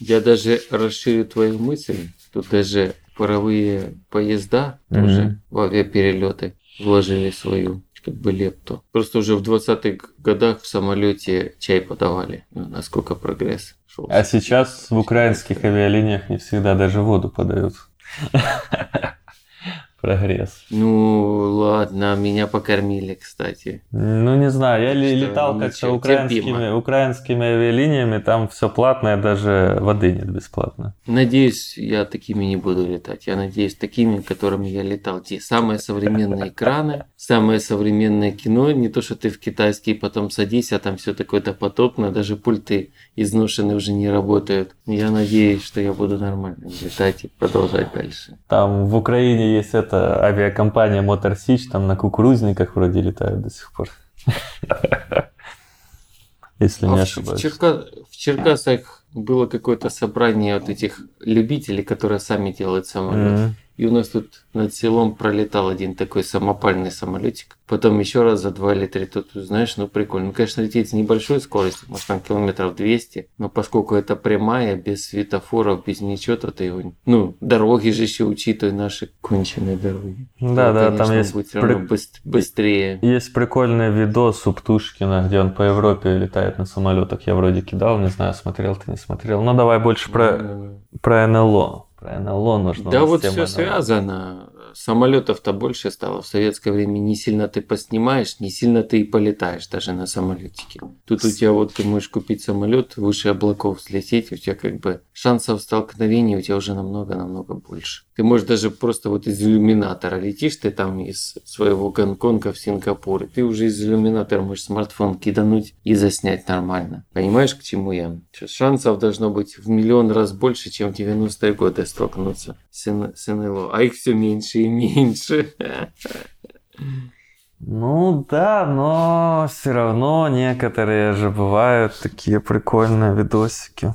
Я даже расширю твою мысль. Тут даже паровые поезда Мгм. тоже в авиаперелеты вложили свою как бы лепту. Просто уже в 20-х годах в самолете чай подавали. Ну, насколько прогресс шел. А сейчас в украинских авиалиниях не всегда даже воду подают. Прогресс. Ну ладно, меня покормили, кстати. Ну, не знаю, я ли- летал ничего, как-то украинскими, терпимо. украинскими авиалиниями, там все платное, даже воды нет бесплатно. Надеюсь, я такими не буду летать. Я надеюсь, такими, которыми я летал. Те самые современные экраны, самое современное кино. Не то, что ты в китайский потом садись, а там все такое допотопное. Даже пульты изношенные уже не работают. Я надеюсь, что я буду нормально летать и продолжать дальше. Там в Украине есть эта авиакомпания Motor Sich, там на кукурузниках вроде летают до сих пор. Если А не в, ошибаюсь. в Черкасах было какое-то собрание вот этих любителей, которые сами делают самолет. И у нас тут над селом пролетал один такой самопальный самолетик. Потом еще раз за два или три. Тут, знаешь, ну прикольно. Ну, конечно, лететь с небольшой скоростью, может там километров 200. Но поскольку это прямая, без светофоров, без ничего, то ты его... Ну, дороги же еще учитывая наши конченые дороги. Да, да, там конечно, есть будет при- быс- быстрее. Есть прикольный видос у Птушкина, где он по Европе летает на самолетах. Я вроде кидал, не знаю, смотрел ты, не смотрел. Ну давай больше про, про НЛО. Про НЛО нужно. Да вот все связано. Самолетов-то больше стало. В советское время не сильно ты поснимаешь, не сильно ты и полетаешь даже на самолетике. Тут у тебя вот ты можешь купить самолет, выше облаков взлететь, у тебя как бы шансов столкновения у тебя уже намного-намного больше. Ты можешь даже просто вот из иллюминатора летишь, ты там из своего Гонконга в Сингапур, и ты уже из иллюминатора можешь смартфон кидануть и заснять нормально. Понимаешь, к чему я? Шансов должно быть в миллион раз больше, чем в 90-е годы столкнуться с НЛО. А их все меньше и меньше. Ну да, но все равно некоторые же бывают такие прикольные видосики.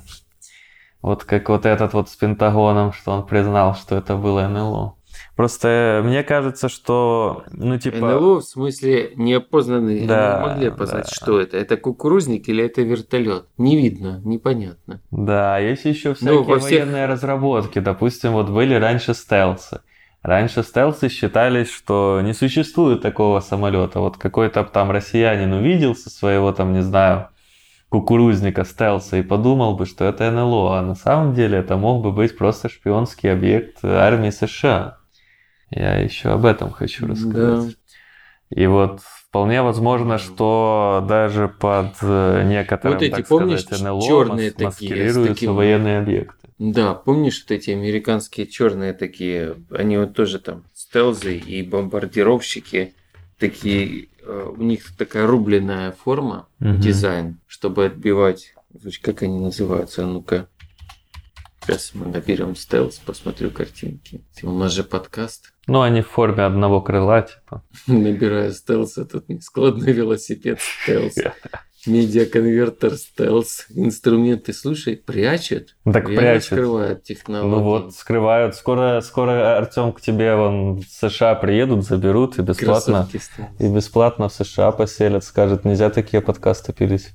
Вот как вот этот вот с Пентагоном, что он признал, что это было НЛО. Просто мне кажется, что, ну, типа... НЛО в смысле неопознанные. Да, не могли опознать, да. что это. Это кукурузник или это вертолет? Не видно, непонятно. Да, есть еще всякие Ну, во всех- военные разработки. Допустим, вот были раньше стелсы. Раньше стелсы считались, что не существует такого самолета. Вот какой-то там россиянин увидел со своего там, не знаю, кукурузника стелса и подумал бы, что это НЛО, а на самом деле это мог бы быть просто шпионский объект армии США. Я еще об этом хочу рассказать. И вот вполне возможно, что даже под э, некоторым, Вот эти, так помнишь, сказать, НЛО чёрные мас- такие, с маскируются таким- военные объекты. Да, помнишь вот эти американские черные такие, они вот тоже там стелзы и бомбардировщики, такие, э, у них такая рубленная форма, Мгм. дизайн, чтобы отбивать, как они называются, А ну-ка. Сейчас мы наберем стелс, посмотрю картинки. У нас же подкаст. Ну, они в форме одного крыла, типа. Набираю стелс, тут складной велосипед стелс. Медиаконвертер стелс. Инструменты, слушай, прячут. Так Реально прячут. скрывают технологии. Ну вот, скрывают. Скоро, скоро, Артем, к тебе вон в США приедут, заберут и бесплатно, и бесплатно в США поселят. Скажут, нельзя такие подкасты пилить.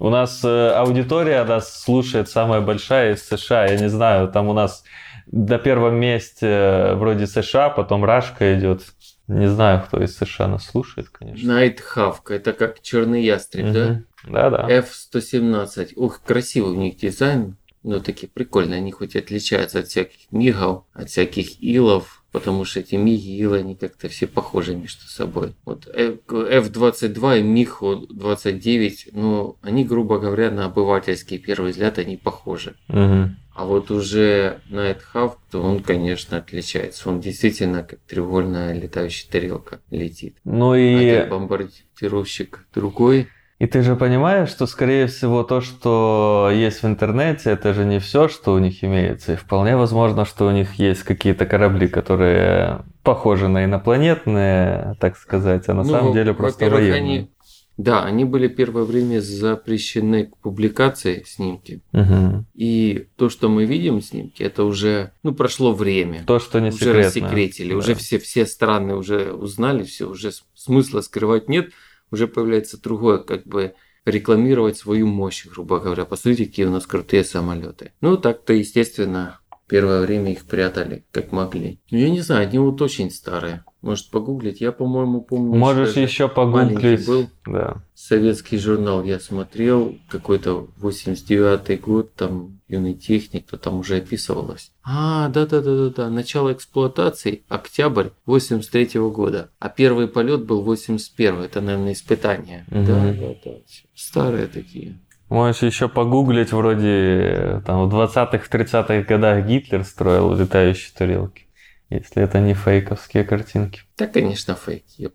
У нас э, аудитория нас слушает самая большая из США. Я не знаю, там у нас на первом месте э, вроде США, потом Рашка идет. Не знаю, кто из США нас слушает, конечно. Найтхавка, это как черный ястреб, да? Мгм. Да-да. F-117. Ух, красивый у них дизайн. Ну, такие прикольные. Они хоть и отличаются от всяких мигов, от всяких илов, потому что эти миги и илы, они как-то все похожи между собой. Вот F-22 и МиГ-29, ну, они, грубо говоря, на обывательский первый взгляд, они похожи. Мгм. А вот уже Найтхавк, то он, конечно, отличается. Он действительно как треугольная летающая тарелка летит. Ну и... этот бомбардировщик другой. И ты же понимаешь, что, скорее всего, то, что есть в интернете, это же не все, что у них имеется. И вполне возможно, что у них есть какие-то корабли, которые похожи на инопланетные, так сказать, а на Ну, самом деле просто военные. они- Да, они были первое время запрещены к публикации снимки. Мгм. И то, что мы видим снимки, это уже, ну, прошло время. То, что не уже секретно. рассекретили, Да. уже все, все страны уже узнали все, уже смысла скрывать нет, уже появляется другое, как бы рекламировать свою мощь, грубо говоря. Посмотрите, какие у нас крутые самолеты. Ну, так-то, естественно, первое время их прятали, как могли. Ну, я не знаю, они вот очень старые. Может, погуглить? Я, по-моему, помню. Можешь еще погуглить. был. Да. Советский журнал я смотрел, какой-то 89-й год, там юный техник, то там уже описывалось. А, да-да-да-да-да, начало эксплуатации, октябрь 83 года, а первый полет был 81 это, наверное, испытание. Мгм. Да-да-да, старые такие. Можешь еще погуглить, вроде э, там в 20-х, 30-х годах Гитлер строил летающие тарелки. Если это не фейковские картинки. Да, конечно, фейки.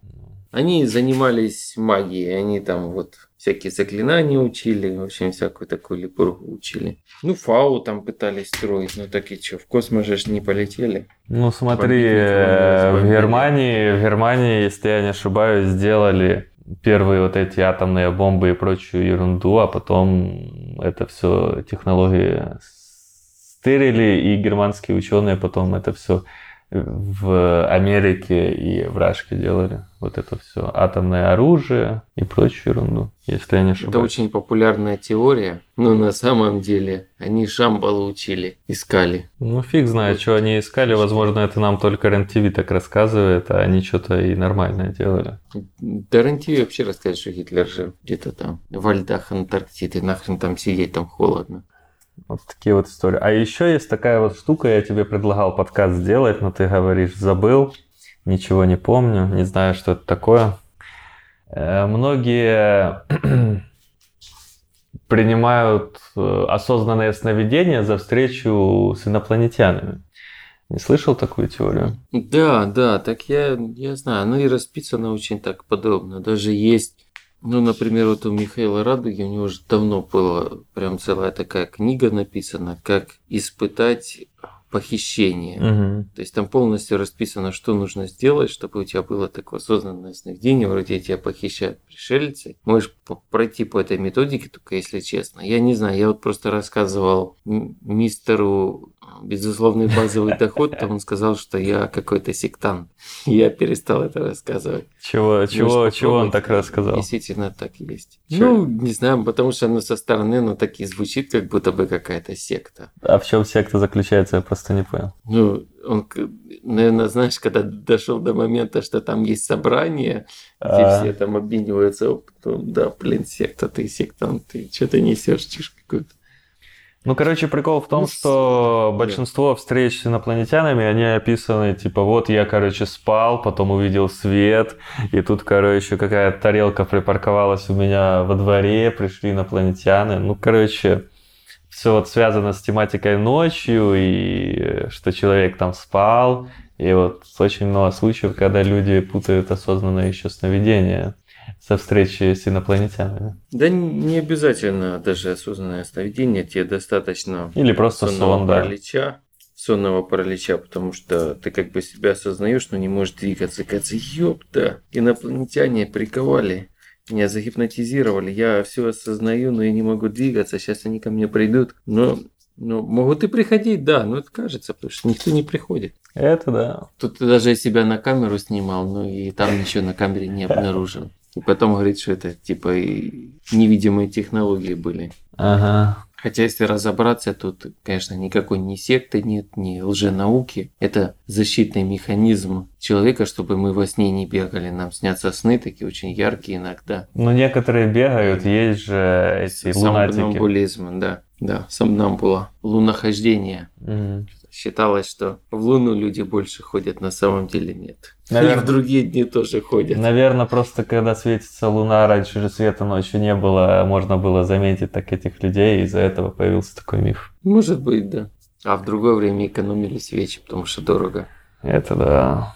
Они занимались магией, они там вот всякие заклинания учили, в общем, всякую такую липургу учили. Ну, фау там пытались строить, ну так и что, в космос же не полетели. Ну смотри, э, в. Германии, в Германии, если я не ошибаюсь, сделали первые вот эти атомные бомбы и прочую ерунду, а потом это все технологии стырили, и германские ученые потом это все в Америке и в Рашке делали. Вот это все атомное оружие и прочую ерунду, если я не Это ошибаюсь. очень популярная теория, но на самом деле они Шамбалу учили, искали. Ну, фиг знает, что они искали. Возможно, это нам только РЕН-ТВ так рассказывает, а они что-то и нормальное делали. Тарантино вообще рассказать, что Гитлер жил где-то там, во льдах Антарктиды, нахрен там сидеть, там холодно. Вот такие вот истории. А еще есть такая вот штука, я тебе предлагал подкаст сделать, но ты говоришь, забыл, ничего не помню, не знаю, что это такое. Э, Многие принимают э, осознанное сновидение за встречу с инопланетянами. Не слышал такую теорию? Да, да, так я, я знаю, ну и расписано очень так подробно. Даже есть, ну, например, вот у Михаила Радуги, у него уже давно была прям целая такая книга написана, как испытать похищения. Мгм. То есть там полностью расписано, что нужно сделать, чтобы у тебя было такое осознанное сновидение, вроде тебя похищают пришельцы. Можешь пройти по этой методике, только если честно. Я не знаю, я вот просто рассказывал мистеру безусловный базовый доход, то он сказал, что я какой-то сектант. Я перестал это рассказывать. Чего, чего, Может, чего он так рассказал? Действительно так есть. Ну, не знаю, потому что оно со стороны, оно так и звучит, как будто бы какая-то секта. А в чем секта заключается, я просто не понял. Ну, он, наверное, знаешь, когда дошел до момента, что там есть собрание, где А. все там обмениваются опытом, да, блин, секта, ты сектант, ты что ты несешь чушь какую-то. Ну, короче, прикол в том, Ну, что да. большинство встреч с инопланетянами, они описаны, типа, вот я, короче, спал, потом увидел свет, и тут, короче, какая-то тарелка припарковалась у меня во дворе, пришли инопланетяне. Ну, короче, все вот связано с тематикой ночью, и что человек там спал, и вот очень много случаев, когда люди путают осознанное еще сновидение со встречи с инопланетянами. Да не обязательно даже осознанное сновидение, тебе достаточно Или просто сонного сон, да. паралича, сонного паралича, потому что ты как бы себя осознаешь, но не можешь двигаться. Кажется, ёпта, инопланетяне приковали, меня загипнотизировали, я все осознаю, но я не могу двигаться, сейчас они ко мне придут. Но, но могут и приходить, да, но это кажется, потому что никто не приходит. Это да. Тут даже я себя на камеру снимал, ну и там ничего на камере не обнаружил. И потом говорит, что это типа невидимые технологии были. Ага. Хотя, если разобраться, тут, конечно, никакой ни секты нет, ни лженауки. Это защитный механизм человека, чтобы мы во сне не бегали. Нам снятся сны такие очень яркие иногда. Ну, некоторые бегают, есть же эти лунатики. Сомнамбулизм, да. Да, сомнамбула. Лунохождение. Мгм. Считалось, что в Луну люди больше ходят, на самом деле нет. И Наверно- в другие дни тоже ходят. Наверное, просто когда светится луна, раньше же света ночью не было, можно было заметить так этих людей, и из-за этого появился такой миф. Может быть, да. А в другое время экономили свечи, потому что дорого. Это да.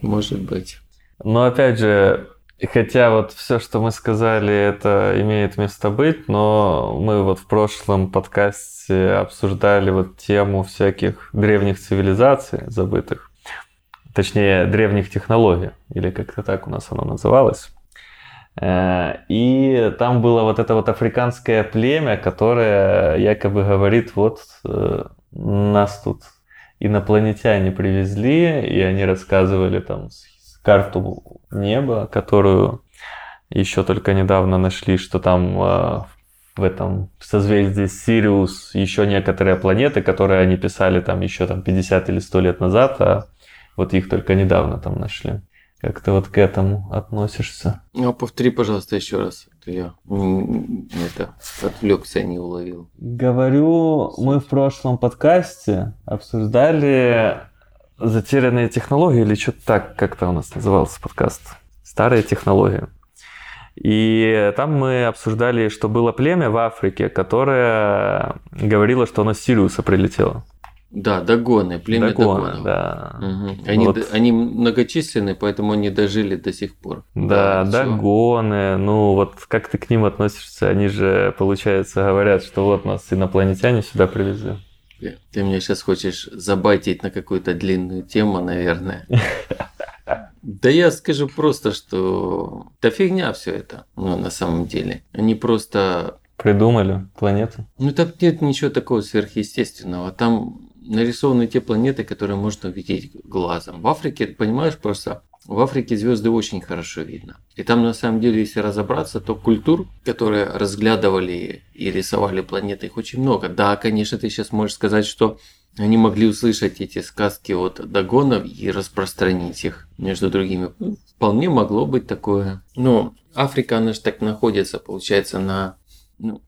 Может быть. Но опять же, хотя вот все, что мы сказали, это имеет место быть, но мы вот в прошлом подкасте обсуждали вот тему всяких древних цивилизаций забытых, точнее древних технологий, или как-то так у нас оно называлось. Э, И там было вот это вот африканское племя, которое якобы говорит, вот э, нас тут инопланетяне привезли, и они рассказывали там карту неба, которую еще только недавно нашли, что там э, в этом созвездии Сириус еще некоторые планеты, которые они писали там еще там 50 или 100 лет назад, а вот их только недавно там нашли. Как ты вот к этому относишься? Ну, а повтори, пожалуйста, еще раз. Я это отвлекся, не уловил. Говорю, мы в прошлом подкасте обсуждали затерянные технологии, или что-то так как-то у нас назывался подкаст. Старые технологии. И там мы обсуждали, что было племя в Африке, которое говорило, что оно с Сириуса прилетело. Да, догоны, племя Дагоны, догонов. да. Мгм. Они, Вот. они многочисленны, поэтому они дожили до сих пор. Да, всё. догоны, ну вот как ты к ним относишься? Они же, получается, говорят, что вот нас инопланетяне сюда привезли. Ты меня сейчас хочешь забайтить на какую-то длинную тему, наверное. Да я скажу просто, что да фигня все это, ну, на самом деле. Они просто Придумали планету. Ну там нет ничего такого сверхъестественного. Там нарисованы те планеты, которые можно увидеть глазом. В Африке, понимаешь, просто в Африке звезды очень хорошо видно. И там на самом деле, если разобраться, то культур, которые разглядывали и рисовали планеты, их очень много. Да, конечно, ты сейчас можешь сказать, что они могли услышать эти сказки от Дагонов и распространить их между другими. Вполне могло быть такое. Но Африка, она же так находится, получается, на ну,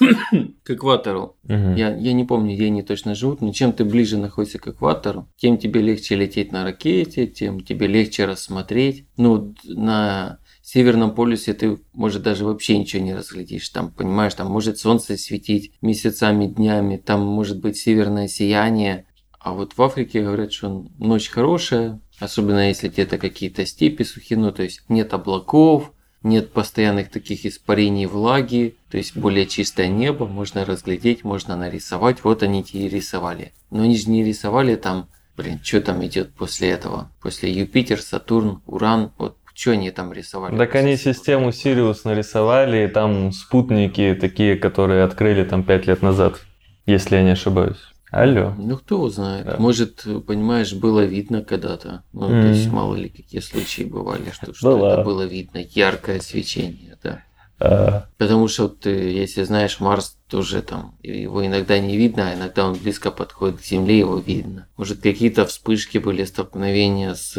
к экватору. Мгм. Я, я не помню, где они точно живут, но чем ты ближе находишься к экватору, тем тебе легче лететь на ракете, тем тебе легче рассмотреть. Ну, на Северном полюсе ты, может, даже вообще ничего не разглядишь. Там, понимаешь, там может солнце светить месяцами, днями, там может быть северное сияние. А вот в Африке говорят, что ночь хорошая, особенно если где-то какие-то степи сухие, ну, то есть нет облаков, нет постоянных таких испарений влаги, то есть более чистое небо, можно разглядеть, можно нарисовать. Вот они и рисовали. Но они же не рисовали там, блин, что там идет после этого? После Юпитер, Сатурн, Уран, вот что они там рисовали? Так они систему Сириус нарисовали, и там спутники такие, которые открыли там 5 лет назад, если я не ошибаюсь. Алло. Ну, кто знает. Да. Может, понимаешь, было видно когда-то. Ну, mm. то есть, мало ли, какие случаи бывали, что, что это было видно. Яркое свечение, да. А... Потому что, вот, если знаешь, Марс тоже там, его иногда не видно, а иногда он близко подходит к Земле, его видно. Может, какие-то вспышки были, столкновения с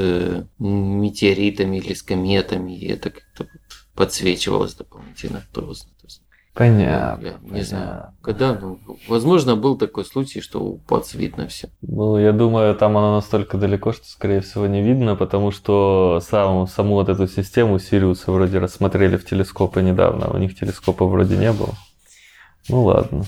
метеоритами или с кометами, и это как-то подсвечивалось дополнительно, кто знает. Понятно. Я не понятно. знаю. Когда, ну, возможно, был такой случай, что у ПАЦ видно все. Ну, я думаю, там оно настолько далеко, что, скорее всего, не видно, потому что сам, саму вот эту систему Сириуса вроде рассмотрели в телескопы недавно, у них телескопа вроде не было. Ну, ладно.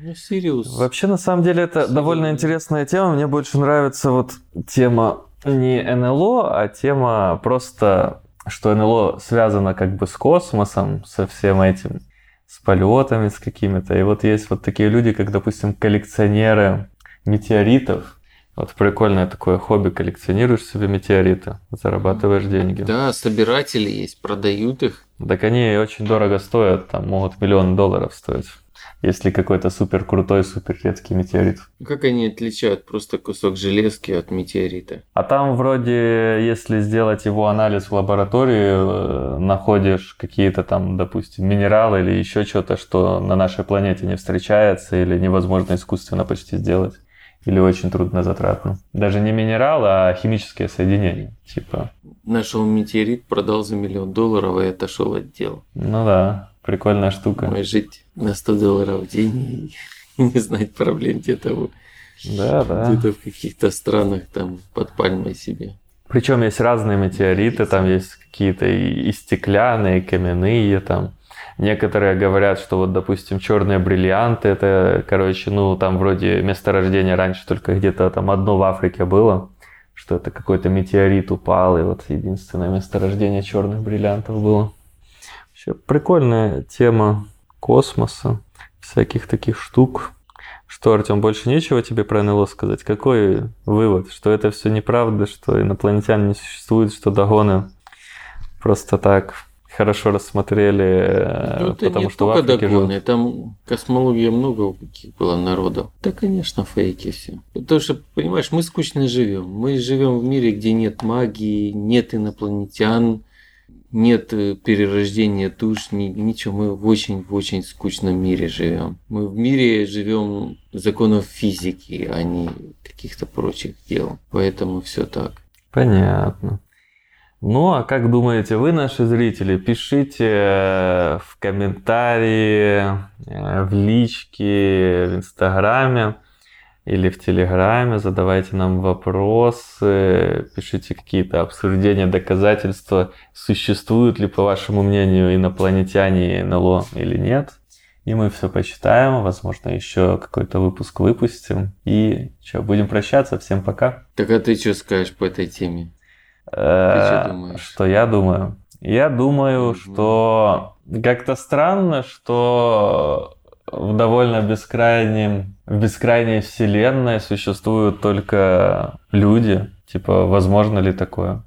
Ну, Сириус. Вообще, на самом деле, это Сириус. довольно интересная тема. Мне больше нравится вот тема не НЛО, а тема просто что НЛО связано как бы с космосом, со всем этим, с полетами, с какими-то. И вот есть вот такие люди, как, допустим, коллекционеры метеоритов. Вот прикольное такое хобби, коллекционируешь себе метеориты, зарабатываешь деньги. Да, собиратели есть, продают их. Так они очень дорого стоят, там могут миллион долларов стоить если какой-то супер крутой, супер редкий метеорит. Как они отличают просто кусок железки от метеорита? А там вроде, если сделать его анализ в лаборатории, э, находишь какие-то там, допустим, минералы или еще что-то, что на нашей планете не встречается или невозможно искусственно почти сделать. Или очень трудно затратно. Даже не минерал, а химические соединения. Типа. Нашел метеорит, продал за миллион долларов и отошел от дела. Ну да. Прикольная штука. Ой, жить на 100 долларов в день и не знать проблем где-то да, да. где-то в каких-то странах там под пальмой себе. Причем есть разные метеориты, там есть какие-то и стеклянные, и каменные там. Некоторые говорят, что вот, допустим, черные бриллианты, это, короче, ну, там вроде месторождение раньше только где-то там одно в Африке было, что это какой-то метеорит упал, и вот единственное месторождение черных бриллиантов было. Вообще прикольная тема космоса, всяких таких штук. Что, Артем, больше нечего тебе про НЛО сказать? Какой вывод? Что это все неправда, что инопланетян не существует, что догоны просто так хорошо рассмотрели, ну, это потому не что в Африке догоны, жил... там космология много каких было народов. Да, конечно, фейки все. Потому что, понимаешь, мы скучно живем. Мы живем в мире, где нет магии, нет инопланетян, нет э, перерождения душ, ни, ничего. Мы в очень, в очень скучном мире живем. Мы в мире живем законов физики, а не каких-то прочих дел. Поэтому все так. Понятно. Ну, а как думаете вы, наши зрители? Пишите э, в комментарии, э, в личке, в Инстаграме или в Телеграме, задавайте нам вопросы, пишите какие-то обсуждения, доказательства, существуют ли, по вашему мнению, инопланетяне и НЛО или нет. И мы все почитаем, возможно, еще какой-то выпуск выпустим. И что, будем прощаться. Всем пока. Так а ты что скажешь по этой теме? Э, что я думаю? Я думаю, что как-то странно, что в довольно бескрайнем, в бескрайней вселенной существуют только люди. Типа, возможно ли такое?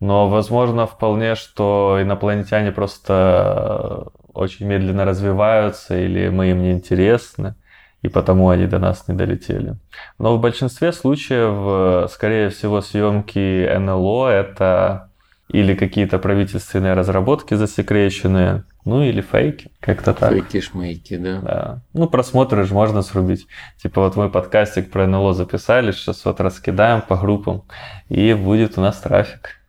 Но возможно вполне, что инопланетяне просто очень медленно развиваются, или мы им не интересны, и потому они до нас не долетели. Но в большинстве случаев, скорее всего, съемки НЛО это или какие-то правительственные разработки засекреченные, ну или фейки, как-то так. Фейки-шмейки, да. Да. Ну, просмотры же можно срубить. Типа вот мы подкастик про НЛО записали, сейчас вот раскидаем по группам, и будет у нас трафик.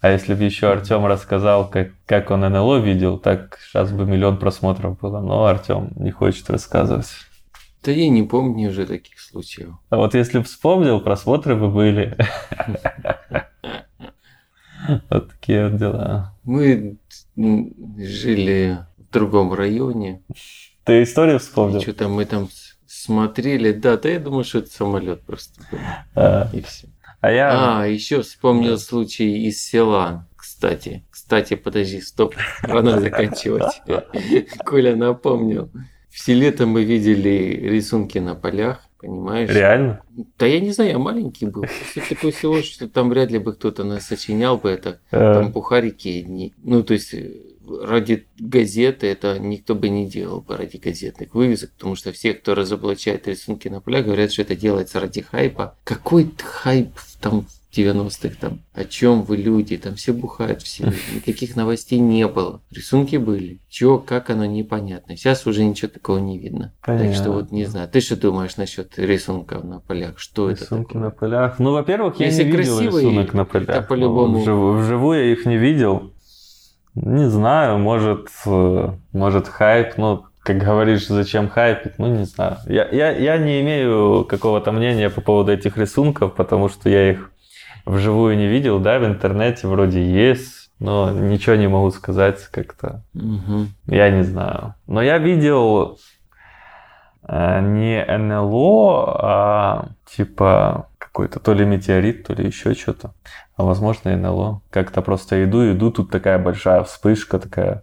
А если бы еще Артем рассказал, как, как он НЛО видел, так сейчас бы миллион просмотров было. Но Артем не хочет рассказывать. Да я не помню уже таких случаев. А вот если бы вспомнил, просмотры бы были. Вот такие вот дела. Мы жили в другом районе. Ты историю вспомнил? Что-то мы там смотрели. Да, да я думаю, что это самолет просто был. А. И все. А я... А, еще вспомнил случай из села. кстати. Кстати, подожди, стоп. Пора заканчивать. Коля напомнил. Все лето мы видели рисунки на полях, понимаешь? Реально? Да я не знаю, я маленький был. Это такое село, что там вряд ли бы кто-то нас сочинял бы это. Там бухарики одни. Ну, то есть ради газеты это никто бы не делал бы ради газетных вывесок, потому что все, кто разоблачает рисунки на полях, говорят, что это делается ради хайпа. Какой хайп там 90-х там? О чем вы люди? Там все бухают, все. Никаких новостей не было. Рисунки были. Чего, как оно, непонятно. Сейчас уже ничего такого не видно. Понятно. Так что вот не знаю. Ты что думаешь насчет рисунков на полях? Что Рисунки это такое? на полях? Ну, во-первых, я Если не видел рисунок на полях. по-любому. Вживую, вживую я их не видел. Не знаю, может, э, может хайп, ну, как говоришь, зачем хайпить, ну, не знаю. Я, я, я не имею какого-то мнения по поводу этих рисунков, потому что я их вживую не видел, да, в интернете вроде есть, но ничего не могу сказать как-то. Угу. Я не знаю. Но я видел э, не НЛО, а типа какой-то то ли метеорит, то ли еще что-то. А возможно НЛО. Как-то просто иду, иду, тут такая большая вспышка такая.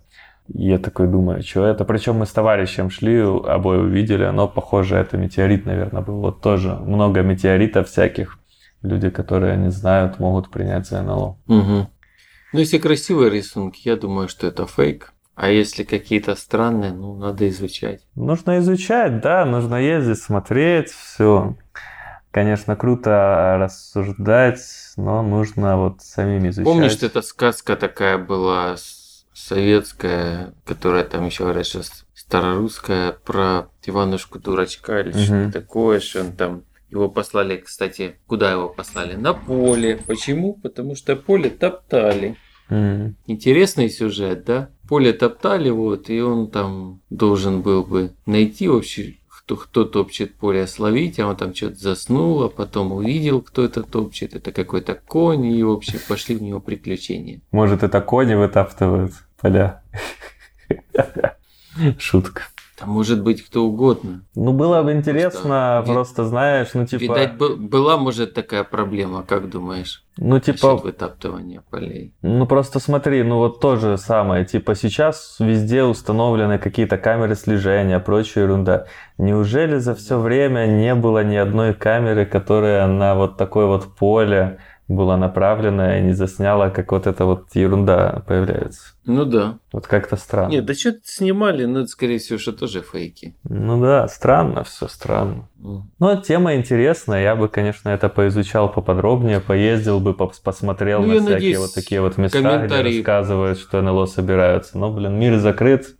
И я такой думаю, что это? Причем мы с товарищем шли, обои увидели, но похоже, это метеорит, наверное, был. Вот тоже много метеоритов всяких. Люди, которые не знают, могут принять за НЛО. Угу. Ну, если красивые рисунки, я думаю, что это фейк. А если какие-то странные, ну, надо изучать. Нужно изучать, да, нужно ездить, смотреть, все. Конечно, круто рассуждать, но нужно вот самим изучать. Помнишь, эта сказка такая была советская, которая там еще говорят, что старорусская, про Иванушку дурачка или угу. что-то такое, что он там его послали, кстати, куда его послали? На поле. Почему? Потому что поле топтали. Mm. Интересный сюжет, да? Поле топтали, вот, и он там должен был бы найти вообще кто, кто топчет поле словить, а он там что-то заснул, а потом увидел, кто это топчет. Это какой-то конь, и, в общем, пошли в него приключения. Может, это кони вытаптывают поля? Шутка. Там может быть кто угодно. Ну, было бы интересно, просто, просто знаешь, ну, типа... Видать, была, может, такая проблема, как думаешь? Ну, типа... вытаптывания полей. Ну, просто смотри, ну, вот то же самое. Типа, сейчас везде установлены какие-то камеры слежения, прочая ерунда. Неужели за все время не было ни одной камеры, которая на вот такое вот поле была направлена и не засняла, как вот эта вот ерунда появляется. Ну да. Вот как-то странно. Нет, да что-то снимали, но это, скорее всего, что тоже фейки. Ну да, странно, все странно. Mm. Ну, тема интересная, я бы, конечно, это поизучал поподробнее, поездил бы, посмотрел ну, на всякие надеюсь, вот такие вот места, где рассказывают, что НЛО собираются. Но, блин, мир закрыт,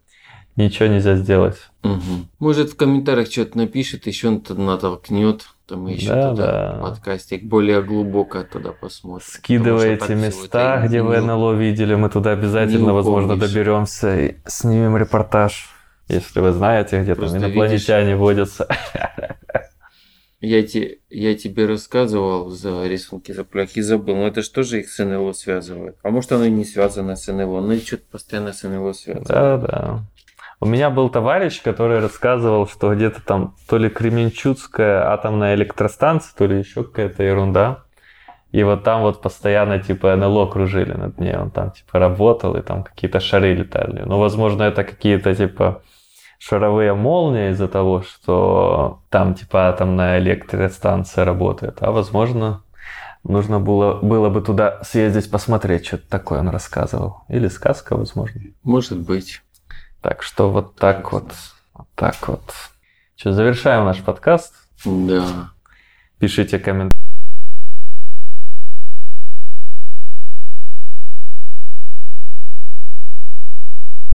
ничего нельзя сделать. Угу. Может, в комментариях что-то напишет, еще натолкнет. То мы еще да, туда да. подкастик более глубоко туда посмотрим. Скидывайте места, где вы НЛО видели, мы туда обязательно, возможно, доберемся и снимем репортаж. Если вы знаете, где там инопланетяне видишь, водятся. Я, те, я тебе рассказывал за рисунки за пляхи забыл, но это же тоже их с НЛО связывает. А может оно и не связано с НЛО, но что-то постоянно с НЛО связано. Да, да. У меня был товарищ, который рассказывал, что где-то там то ли Кременчуцкая атомная электростанция, то ли еще какая-то ерунда. И вот там вот постоянно типа НЛО кружили над ней. Он там типа работал, и там какие-то шары летали. Ну, возможно, это какие-то типа шаровые молнии из-за того, что там типа атомная электростанция работает. А возможно, нужно было, было бы туда съездить посмотреть, что-то такое он рассказывал. Или сказка, возможно. Может быть. Так что вот так вот. Вот так вот. Что, завершаем наш подкаст? Да. Пишите комментарии.